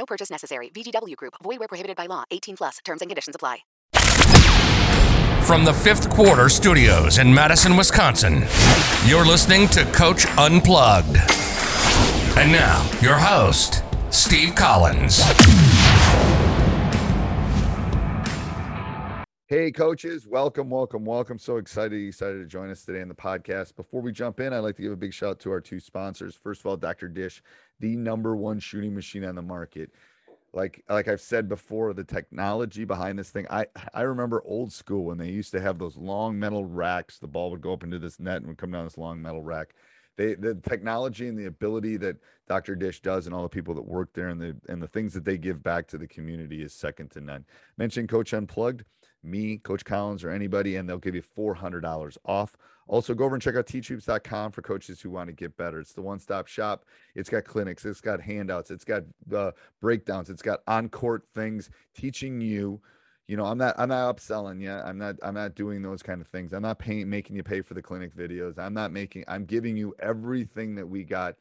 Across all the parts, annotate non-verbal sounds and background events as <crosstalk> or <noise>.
No purchase necessary. VGW Group. Void where prohibited by law. 18 plus. Terms and conditions apply. From the fifth quarter studios in Madison, Wisconsin, you're listening to Coach Unplugged. And now, your host, Steve Collins. Hey, coaches, welcome, welcome, welcome. So excited decided to join us today on the podcast. Before we jump in, I'd like to give a big shout out to our two sponsors. First of all, Dr. Dish, the number one shooting machine on the market. Like like I've said before, the technology behind this thing. I I remember old school when they used to have those long metal racks. The ball would go up into this net and would come down this long metal rack. They the technology and the ability that Dr. Dish does and all the people that work there and the and the things that they give back to the community is second to none. Mention Coach Unplugged me, Coach Collins, or anybody, and they'll give you $400 off. Also, go over and check out teachhoops.com for coaches who want to get better. It's the one stop shop. It's got clinics, it's got handouts, it's got uh, breakdowns, it's got on court things teaching you. You know, I'm not I'm not upselling you. I'm not I'm not doing those kind of things. I'm not paying making you pay for the clinic videos. I'm not making I'm giving you everything that we got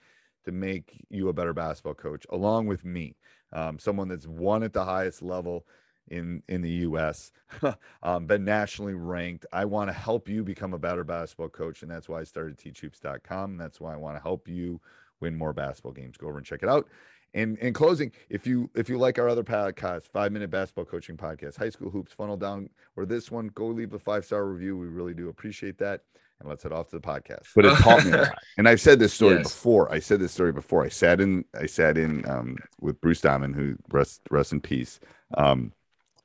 to make you a better basketball coach, along with me, um, someone that's won at the highest level in in the U.S. <laughs> um, been nationally ranked. I want to help you become a better basketball coach, and that's why I started teachhoops.com. And that's why I want to help you win more basketball games. Go over and check it out. And in closing, if you if you like our other podcast, five minute basketball coaching podcast, high school hoops, funnel down, or this one, go leave a five star review. We really do appreciate that. And let's head off to the podcast. But it taught me a <laughs> lot. And I've said this story yes. before. I said this story before. I sat in I sat in um, with Bruce Diamond, who rest rest in peace. Um,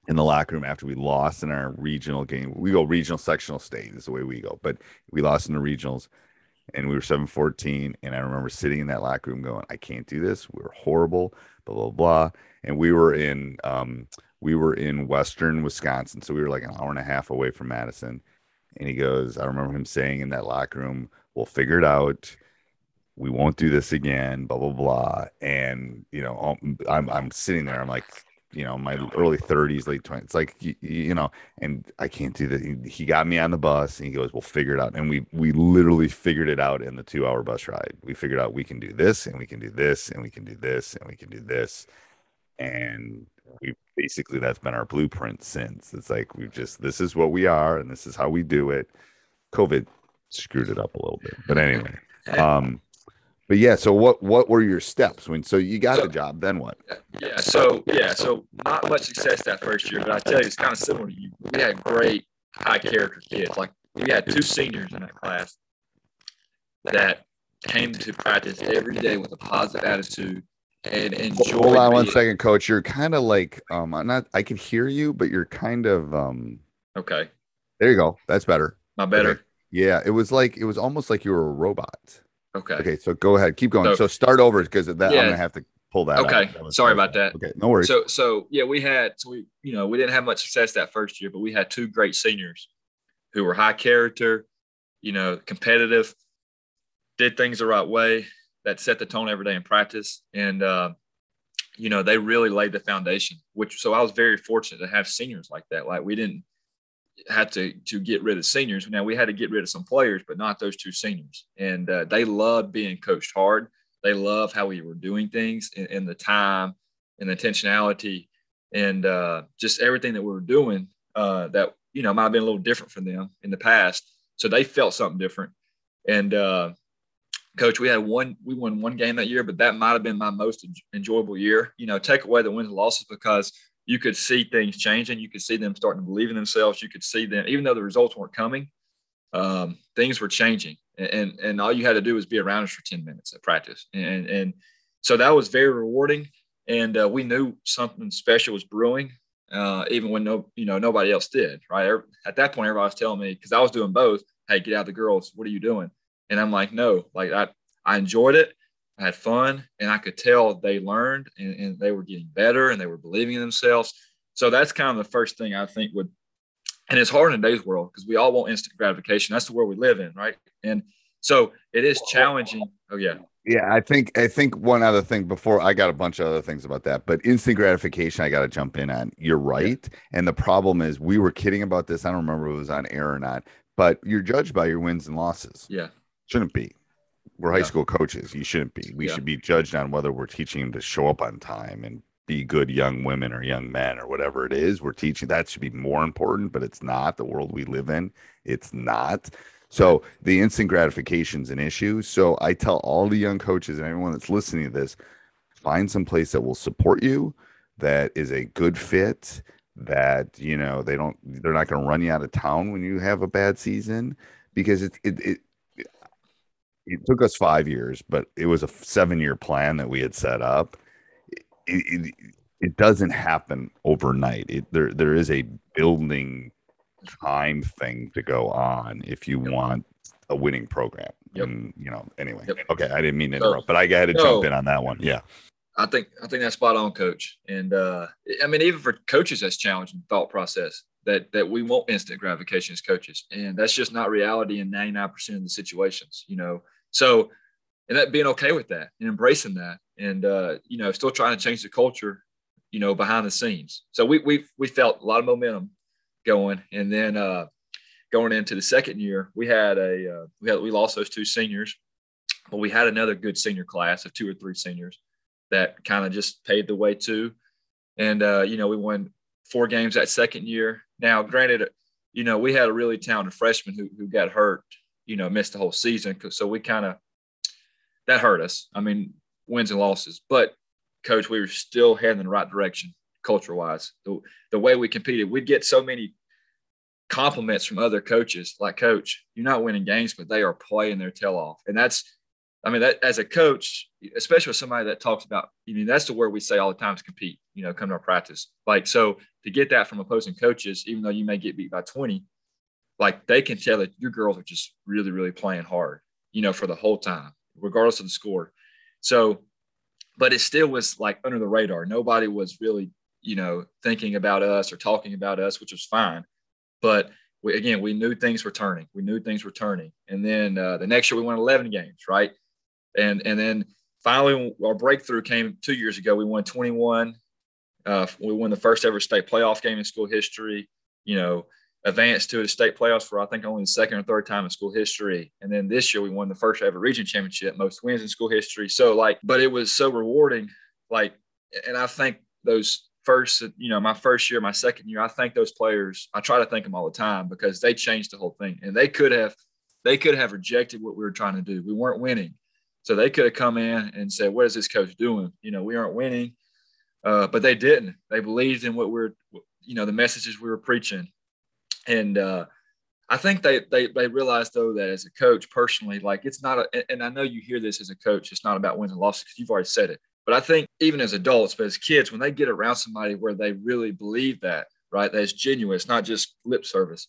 in the locker room after we lost in our regional game. We go regional, sectional, state is the way we go. But we lost in the regionals, and we were seven fourteen. And I remember sitting in that locker room going, "I can't do this. We are horrible." Blah blah blah. And we were in um, we were in western Wisconsin, so we were like an hour and a half away from Madison. And he goes, I remember him saying in that locker room, "We'll figure it out." we won't do this again, blah blah blah. And you know, I'm I'm sitting there, I'm like, you know my early 30s late 20s it's like you, you, know and i can't do that. He, got me on the bus and he goes we'll figure it out. And we we literally figured it out in the two hour bus ride. We figured out we can do this and we can do this and we can do this and we can do this. And we basically that's been our blueprint since. It's like we've just this is what we are and this is how we do it. Covid screwed it up a little bit. But anyway <laughs> um but yeah, so what what were your steps when so you got so, the job? Then what? Yeah, so yeah, so not much success that first year, but I tell you, it's kind of similar to you. We had great high character kids. Like we had two seniors in that class that came to practice every day with a positive attitude and enjoy. Hold on one second, coach. You're kind of like um, I'm not. I can hear you, but you're kind of um. Okay. There you go. That's better. My better. Okay. Yeah, it was like it was almost like you were a robot. Okay. Okay. So go ahead. Keep going. So, so start over because that yeah. I'm gonna have to pull that. Okay. That Sorry about that. Okay. No worries. So so yeah, we had so we you know we didn't have much success that first year, but we had two great seniors who were high character, you know, competitive, did things the right way, that set the tone every day in practice, and uh, you know, they really laid the foundation, which so I was very fortunate to have seniors like that. Like we didn't have to to get rid of seniors. Now we had to get rid of some players, but not those two seniors. And uh, they loved being coached hard. They love how we were doing things and, the time and the intentionality and uh, just everything that we were doing uh, that you know might have been a little different from them in the past. So they felt something different. And uh, coach, we had one, we won one game that year, but that might have been my most enjoyable year. You know, take away the wins and losses because you could see things changing. You could see them starting to believe in themselves. You could see them, even though the results weren't coming, um, things were changing. And, and, and all you had to do was be around us for 10 minutes at practice. And, and so that was very rewarding. And uh, we knew something special was brewing, uh, even when no, you know, nobody else did. Right at that point, everybody was telling me because I was doing both. Hey, get out the girls. What are you doing? And I'm like, no, like I, I enjoyed it. I had fun and I could tell they learned and, and, they were getting better and they were believing in themselves. So that's kind of the first thing I think would, and it's hard in today's world because we all want instant gratification. That's the world we live in, right? And so it is challenging. Oh yeah. Yeah, I think I think one other thing before I got a bunch of other things about that, but instant gratification I got to jump in on. You're right, yeah. and the problem is we were kidding about this. I don't remember if it was on air or not, but you're judged by your wins and losses. Yeah, shouldn't be. We're high yeah. school coaches. You shouldn't be. We yeah. should be judged on whether we're teaching them to show up on time and be good young women or young men or whatever it is we're teaching. That should be more important, but it's not the world we live in. It's not. So the instant gratification is an issue. So I tell all the young coaches and everyone that's listening to this, find some place that will support you, that is a good fit, that you know they don't they're not going to run you out of town when you have a bad season because it, it, it it took us five years, but it was a seven year plan that we had set up. It, it, it doesn't happen overnight. It, there there is a building time thing to go on if you yep. want a winning program. Yep. And you know, anyway. Yep. Okay, I didn't mean to interrupt, so, but I had to no, jump in on that one. Yeah. I think I think that's spot on, coach. And uh I mean, even for coaches, that's challenging thought process that that we want instant gratification as coaches, and that's just not reality in 99% of the situations. You know, so, and that being okay with that and embracing that, and uh, you know, still trying to change the culture, you know, behind the scenes. So we we we felt a lot of momentum going, and then uh, going into the second year, we had a uh, we had we lost those two seniors, but we had another good senior class of two or three seniors that kind of just paved the way too, and uh, you know, we won four games that second year. Now, granted, you know, we had a really talented freshman who who got hurt you know, missed the whole season. So we kind of, that hurt us. I mean, wins and losses, but coach, we were still heading in the right direction culture wise. The, the way we competed, we'd get so many compliments from other coaches like coach you're not winning games but they are playing their tail off and that's i mean that as a coach especially with somebody that talks about i mean that's the word we say all the time is compete you know come to our practice like so to get that from opposing coaches even though you may get beat by 20 like they can tell that your girls are just really, really playing hard, you know, for the whole time, regardless of the score. So, but it still was like under the radar. Nobody was really, you know, thinking about us or talking about us, which was fine. But we, again, we knew things were turning. We knew things were turning. And then uh, the next year we won 11 games, right? And and then finally our breakthrough came two years ago. We won 21. Uh, we won the first ever state playoff game in school history. You know, advanced to the state playoffs for I think only the second or third time in school history. And then this year we won the first ever region championship, most wins in school history. So like, but it was so rewarding. Like, and I think those first, you know, my first year, my second year, I think those players, I try to thank them all the time because they changed the whole thing. And they could have, they could have rejected what we were trying to do. We weren't winning. So they could have come in and said, what is this coach doing? You know, we aren't winning. Uh, but they didn't. They believed in what we're, you know, the messages we were preaching and uh, I think they, they they realize though that as a coach personally, like it's not a, and I know you hear this as a coach, it's not about wins and losses because you've already said it. But I think even as adults, but as kids, when they get around somebody where they really believe that, right, that's genuine, it's not just lip service,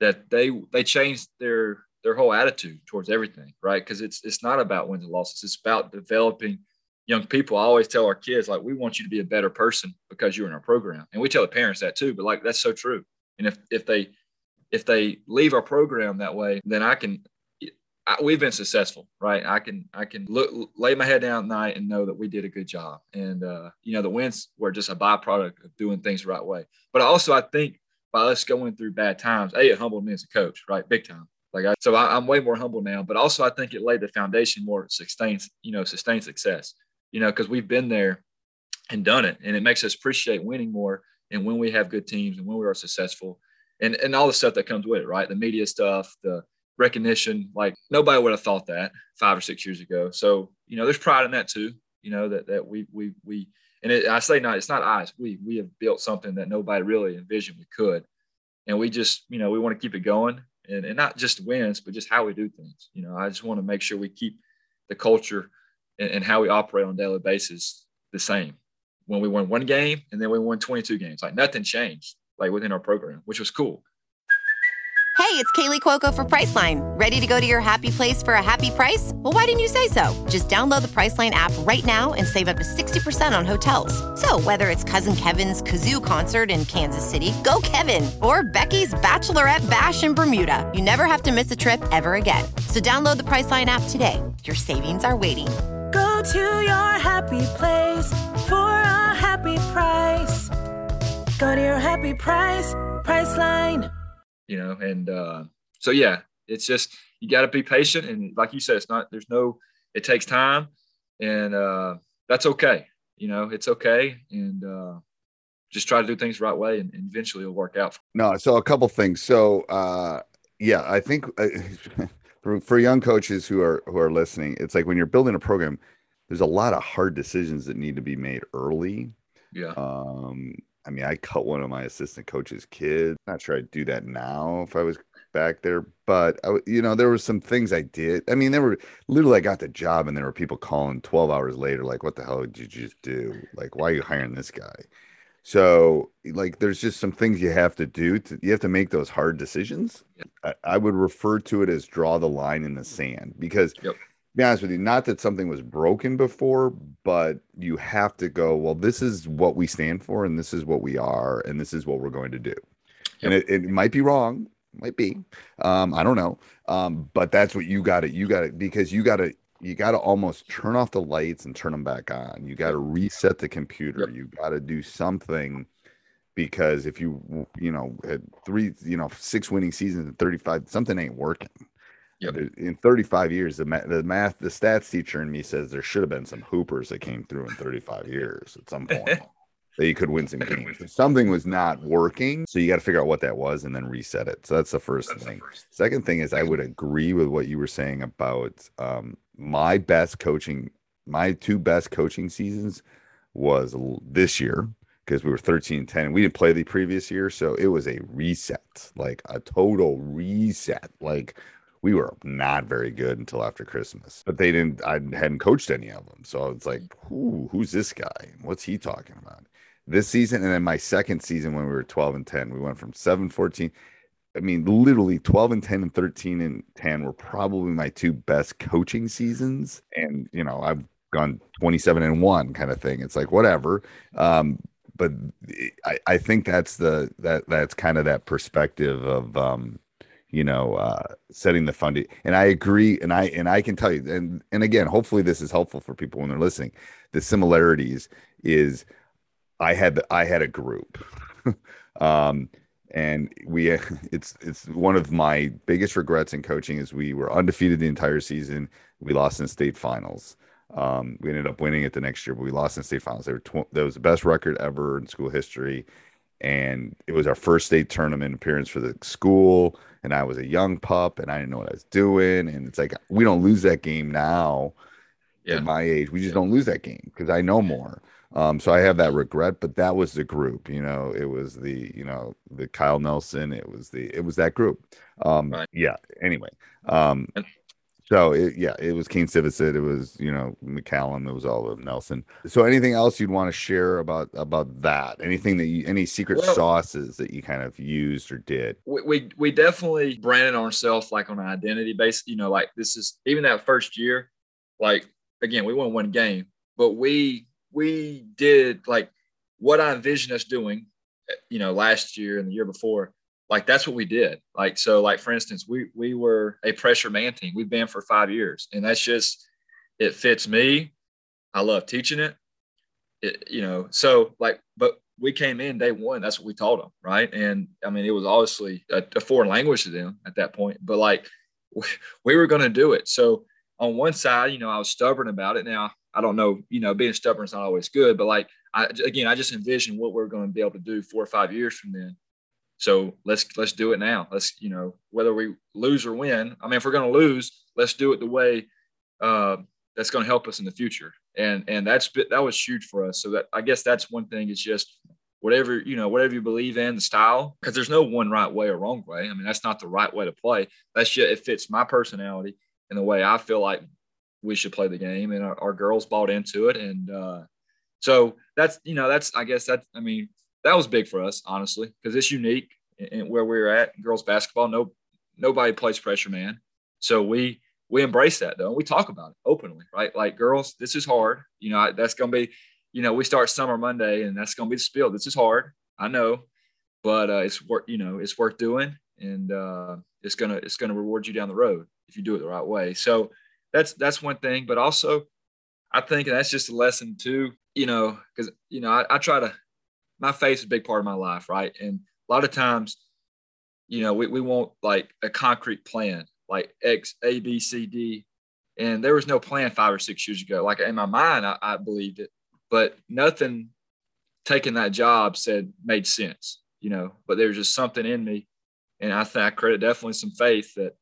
that they they change their their whole attitude towards everything, right? Because it's it's not about wins and losses, it's about developing young people. I always tell our kids like we want you to be a better person because you're in our program, and we tell the parents that too. But like that's so true and if if they if they leave our program that way, then I can I, we've been successful, right? I can I can look lay my head down at night and know that we did a good job, and uh, you know the wins were just a byproduct of doing things the right way. But also, I think by us going through bad times, a it humbled me as a coach, right, big time. Like I, so, I, am way more humble now. But also, I think it laid the foundation more sustains, you know, sustained success. You know, because we've been there and done it, and it makes us appreciate winning more. And when we have good teams and when we are successful, and and all the stuff that comes with it, right? The media stuff, the recognition. Like nobody would have thought that five or six years ago. So you know, there's pride in that too. You know that that we we we and it, I say not it's not us. We we have built something that nobody really envisioned we could, and we just you know we want to keep it going and and not just wins, but just how we do things. You know, I just want to make sure we keep the culture and, and how we operate on a daily basis the same. When we won one game and then we won 22 games, like nothing changed like within our program, which was cool. Hey, it's Kaley Cuoco for Priceline. Ready to go to your happy place for a happy price? Well, why didn't you say so? Just download the Priceline app right now and save up to 60% on hotels. So, whether it's Cousin Kevin's Kazoo concert in Kansas City, go Kevin, or Becky's Bachelorette Bash in Bermuda, you never have to miss a trip ever again. So, download the Priceline app today. Your savings are waiting. Go to your happy place for a happy price. Go to your happy price, Priceline you know, and uh, so yeah, it's just you got to be patient, and like you said, it's not there's no it takes time, and uh, that's okay. You know, it's okay, and uh, just try to do things the right way, and, and eventually it'll work out. No, so a couple things. So uh, yeah, I think uh, <laughs> for, for young coaches who are who are listening, it's like when you're building a program, there's a lot of hard decisions that need to be made early. Yeah. Um, I mean, I cut one of my assistant coaches' kids. Not sure I'd do that now if I was back there, but I, you know, there were some things I did. I mean, there were literally I got the job, and there were people calling 12 hours later, like, "What the hell did you just do? Like, why are you hiring this guy?" So, like, there's just some things you have to do. To, you have to make those hard decisions. I, I, would refer to it as draw the line in the sand because. Yep be honest with you, not that something was broken before, but you have to go, well, this is what we stand for, and this is what we are, and this is what we're going to do. Yep. And it, it might be wrong, might be. Um, I don't know. Um, but that's what you got it. You got it because you got to you got to almost turn off the lights and turn them back on. You got to reset the computer. Yep. You got to do something because if you you know had three you know six winning seasons and 35 something ain't working Yep. In 35 years, the, the math, the stats teacher in me says there should have been some hoopers that came through in 35 years at some <laughs> point that you could win some games. Something was not working, so you got to figure out what that was and then reset it. So that's the first that's thing. The first. Second thing is, I would agree with what you were saying about um, my best coaching. My two best coaching seasons was this year because we were 13 and 10 and we didn't play the previous year so it was a reset like a total reset like we were not very good until after Christmas. But they didn't. I hadn't coached any of them, so it's like, who, who's this guy? What's he talking about? This season, and then my second season when we were 12 and 10, we went from 7 14. I mean, literally 12 and 10 and 13 and 10 were probably my two best coaching seasons. And, you know, I've gone 27 and 1 kind of thing. It's like, whatever. Um, but I, I think that's the that that's kind of that perspective of um you know uh setting the funding and i agree and i and i can tell you and and again hopefully this is helpful for people when they're listening the similarities is i had i had a group. <laughs> Um and we <laughs> it's it's one of my biggest regrets in coaching is we were undefeated the entire season. We lost in state finals. Um we ended up winning it the next year but we lost in state finals. They were tw- that was the best record ever in school history. And it was our first state tournament appearance for the school. And i was a young pup and i didn't know what i was doing. And it's like we don't lose that game now. Yeah. at my age we just don't lose that game because i know more um, so i have that regret but that was the group you know it was the you know the kyle nelson it was the it was that group um, right. yeah anyway um, so it, yeah, it was Kane Civicit, it was you know McCallum, it was all of Nelson. So anything else you'd want to share about about that? Anything that you any secret well, sauces that you kind of used or did? We we, we definitely branded ourselves like on an identity base. You know, like this is even that first year, like again, we won one game, but we we did like what I envisioned us doing, you know, last year and the year before like that's what we did. Like so, like for instance, we we were a pressure man team. We've been for five years, and that's just it fits me. I love teaching it. It you know so like but we came in day one. That's what we taught them, right? And I mean, it was obviously a, a foreign language to them at that point, but like we, <laughs> we were going to do it. So on one side, you know, I was stubborn about it. Now I don't know, you know, being stubborn is not always good, but like I again, I just envision what we're going to be able to do four or five years from then. So let's let's do it now. Let's you know whether we lose or win. I mean, if we're going to lose, let's do it the way uh, that's going to help us in the future. And and that's that was huge for us. So that I guess that's one thing. It's just whatever you know, whatever you believe in the style, because there's no one right way or wrong way. I mean, that's not the right way to play. That's just it fits my personality and the way I feel like we should play the game. And our, our girls bought into it, and uh, so that's you know that's I guess that I mean that was big for us honestly because it's unique and where we're at girls basketball. No nobody plays pressure man, so we we embrace that though. And we talk about it openly, right? Like girls, this is hard. You know, that's to be, you know, we start summer Monday and that's to be the spiel. This is hard. I know, but uh, it's worth, you know, it's worth doing and uh, it's to, it's to reward you down the road if you do it the right way. So that's, that's one thing, but also I think that's just a lesson too, you know, cause you know, I, I try to, my faith is a big part of my life. Right. And a lot of times, you know, we, we want like a concrete plan like X, A, B, C, D. And there was no plan five or six years ago. Like in my mind, I, I believed it, but nothing taking that job said made sense, you know, but there was just something in me. And I think I credit definitely some faith that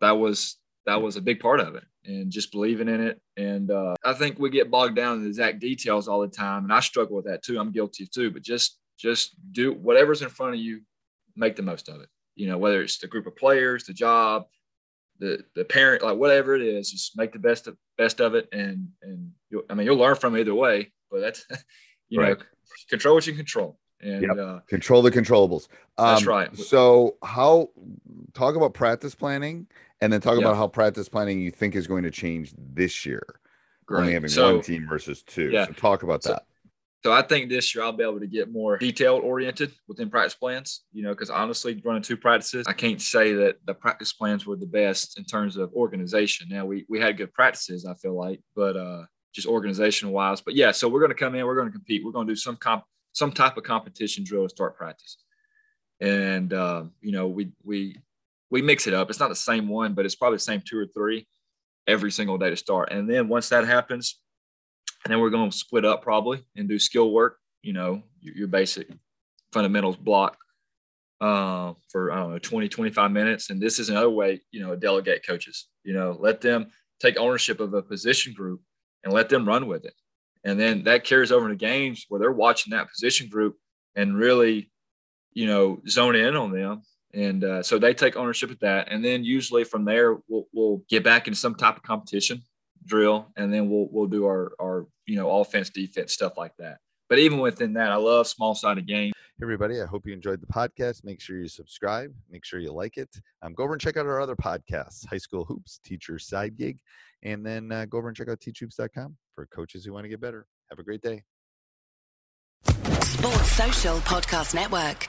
that was, that was a big part of it and just believing in it. And uh, I think we get bogged down in the exact details all the time. And I struggle with that too. I'm guilty too, but just, just do whatever's in front of you, make the most of it. You know, whether it's the group of players, the job, the the parent, like whatever it is, just make the best of best of it, and and I mean you'll learn from either way. But that's <laughs> you right. know control what you control, and yep. uh, control the controllables. Um, that's right. So how talk about practice planning, and then talk yep. about how practice planning you think is going to change this year. Great. Only having so, one team versus two. Yeah. So talk about so, that. So I think this year I'll be able to get more detailed oriented within practice plans, you know, because honestly, running two practices, I can't say that the practice plans were the best in terms of organization. Now we we had good practices, I feel like, but uh just organization wise. But yeah, so we're going to come in, we're going to compete, we're going to do some comp some type of competition drill to start practice. And uh, you know, we we we mix it up. It's not the same one, but it's probably the same two or three every single day to start. And then once that happens, and then we're going to split up probably and do skill work, you know, your, your basic fundamentals block uh, for, I don't know, 20, 25 minutes. And this is another way, you know, delegate coaches, you know, let them take ownership of a position group and let them run with it. And then that carries over into games where they're watching that position group and really, you know, zone in on them. And uh, so they take ownership of that. And then usually from there, we'll, we'll get back into some type of competition drill, and then we'll we'll do our our you know offense, defense stuff like that. But even within that, I love small sided games. Hey everybody, I hope you enjoyed the podcast. Make sure you subscribe. Make sure you like it. Um, go over and check out our other podcasts, High School Hoops, Teacher Side Gig, and then uh, go over and check out teachhoops.com for coaches who want to get better. Have a great day. Sports Social Podcast Network.